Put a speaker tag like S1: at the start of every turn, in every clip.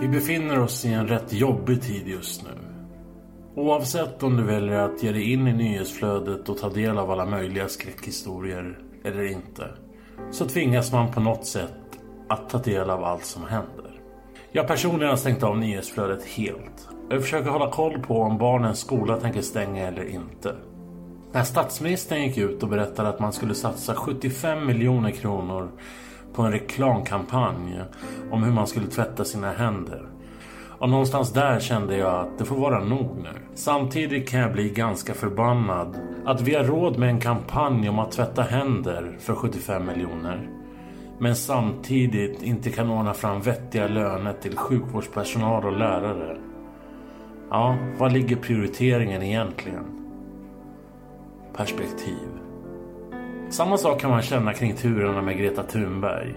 S1: Vi befinner oss i en rätt jobbig tid just nu. Oavsett om du väljer att ge dig in i nyhetsflödet och ta del av alla möjliga skräckhistorier eller inte. Så tvingas man på något sätt att ta del av allt som händer. Jag personligen har stängt av nyhetsflödet helt. Jag försöker hålla koll på om barnens skola tänker stänga eller inte. När statsministern gick ut och berättade att man skulle satsa 75 miljoner kronor på en reklamkampanj om hur man skulle tvätta sina händer. Och någonstans där kände jag att det får vara nog nu. Samtidigt kan jag bli ganska förbannad att vi har råd med en kampanj om att tvätta händer för 75 miljoner. Men samtidigt inte kan ordna fram vettiga löner till sjukvårdspersonal och lärare. Ja, var ligger prioriteringen egentligen? Perspektiv. Samma sak kan man känna kring turerna med Greta Thunberg.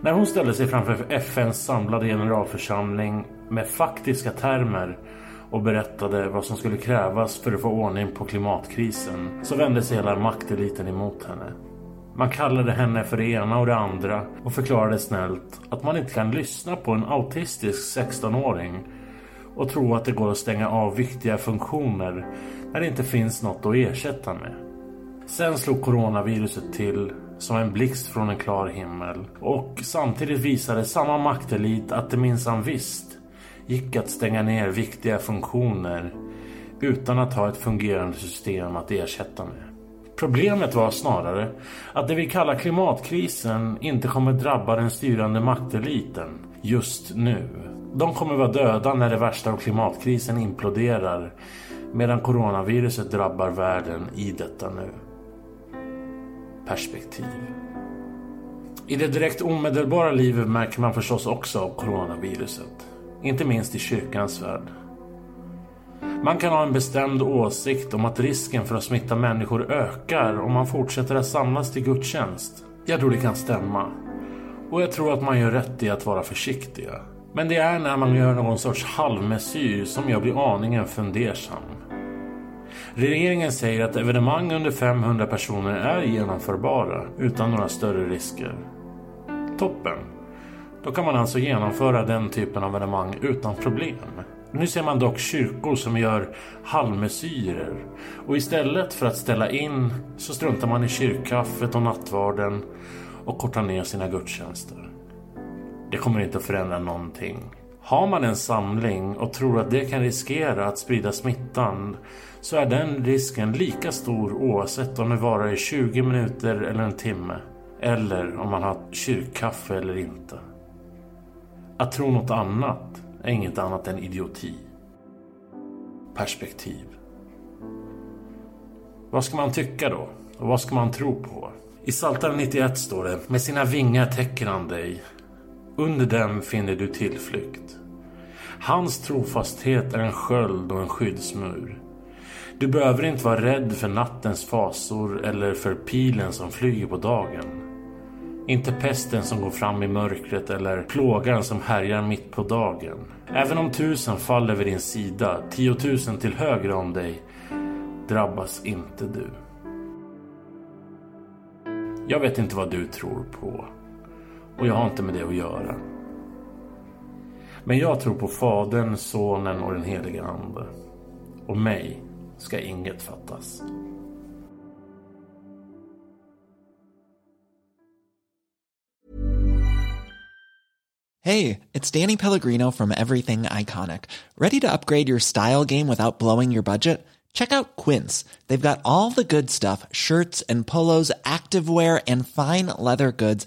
S1: När hon ställde sig framför FNs samlade generalförsamling med faktiska termer och berättade vad som skulle krävas för att få ordning på klimatkrisen så vände sig hela makteliten emot henne. Man kallade henne för det ena och det andra och förklarade snällt att man inte kan lyssna på en autistisk 16-åring och tro att det går att stänga av viktiga funktioner när det inte finns något att ersätta med. Sen slog coronaviruset till som en blixt från en klar himmel och samtidigt visade samma maktelit att det minsann visst gick att stänga ner viktiga funktioner utan att ha ett fungerande system att ersätta med. Problemet var snarare att det vi kallar klimatkrisen inte kommer drabba den styrande makteliten just nu. De kommer vara döda när det värsta av klimatkrisen imploderar medan coronaviruset drabbar världen i detta nu. Perspektiv. I det direkt omedelbara livet märker man förstås också av coronaviruset. Inte minst i kyrkans värld. Man kan ha en bestämd åsikt om att risken för att smitta människor ökar om man fortsätter att samlas till gudstjänst. Jag tror det kan stämma. Och jag tror att man gör rätt i att vara försiktiga. Men det är när man gör någon sorts halvmesyr som jag blir aningen fundersam. Regeringen säger att evenemang under 500 personer är genomförbara utan några större risker. Toppen! Då kan man alltså genomföra den typen av evenemang utan problem. Nu ser man dock kyrkor som gör halvmesyrer och istället för att ställa in så struntar man i kyrkkaffet och nattvarden och kortar ner sina gudstjänster. Det kommer inte att förändra någonting. Har man en samling och tror att det kan riskera att sprida smittan så är den risken lika stor oavsett om det varar i 20 minuter eller en timme. Eller om man har kyrkkaffe eller inte. Att tro något annat är inget annat än idioti. Perspektiv. Vad ska man tycka då? Och vad ska man tro på? I Psaltaren 91 står det Med sina vingar täcker han dig. Under dem finner du tillflykt. Hans trofasthet är en sköld och en skyddsmur. Du behöver inte vara rädd för nattens fasor eller för pilen som flyger på dagen. Inte pesten som går fram i mörkret eller plågan som härjar mitt på dagen. Även om tusen faller vid din sida, tiotusen till höger om dig, drabbas inte du. Jag vet inte vad du tror på. Och jag har inte med det att göra. Men jag tror på Fadern, Sonen och den helige Ande. Och mig ska inget fattas.
S2: Hey, it's Danny Pellegrino from Everything Iconic. Ready to upgrade your style game without blowing your budget? Check out Quince. They've got all the good stuff shirts and polos, activewear, and fine leather goods,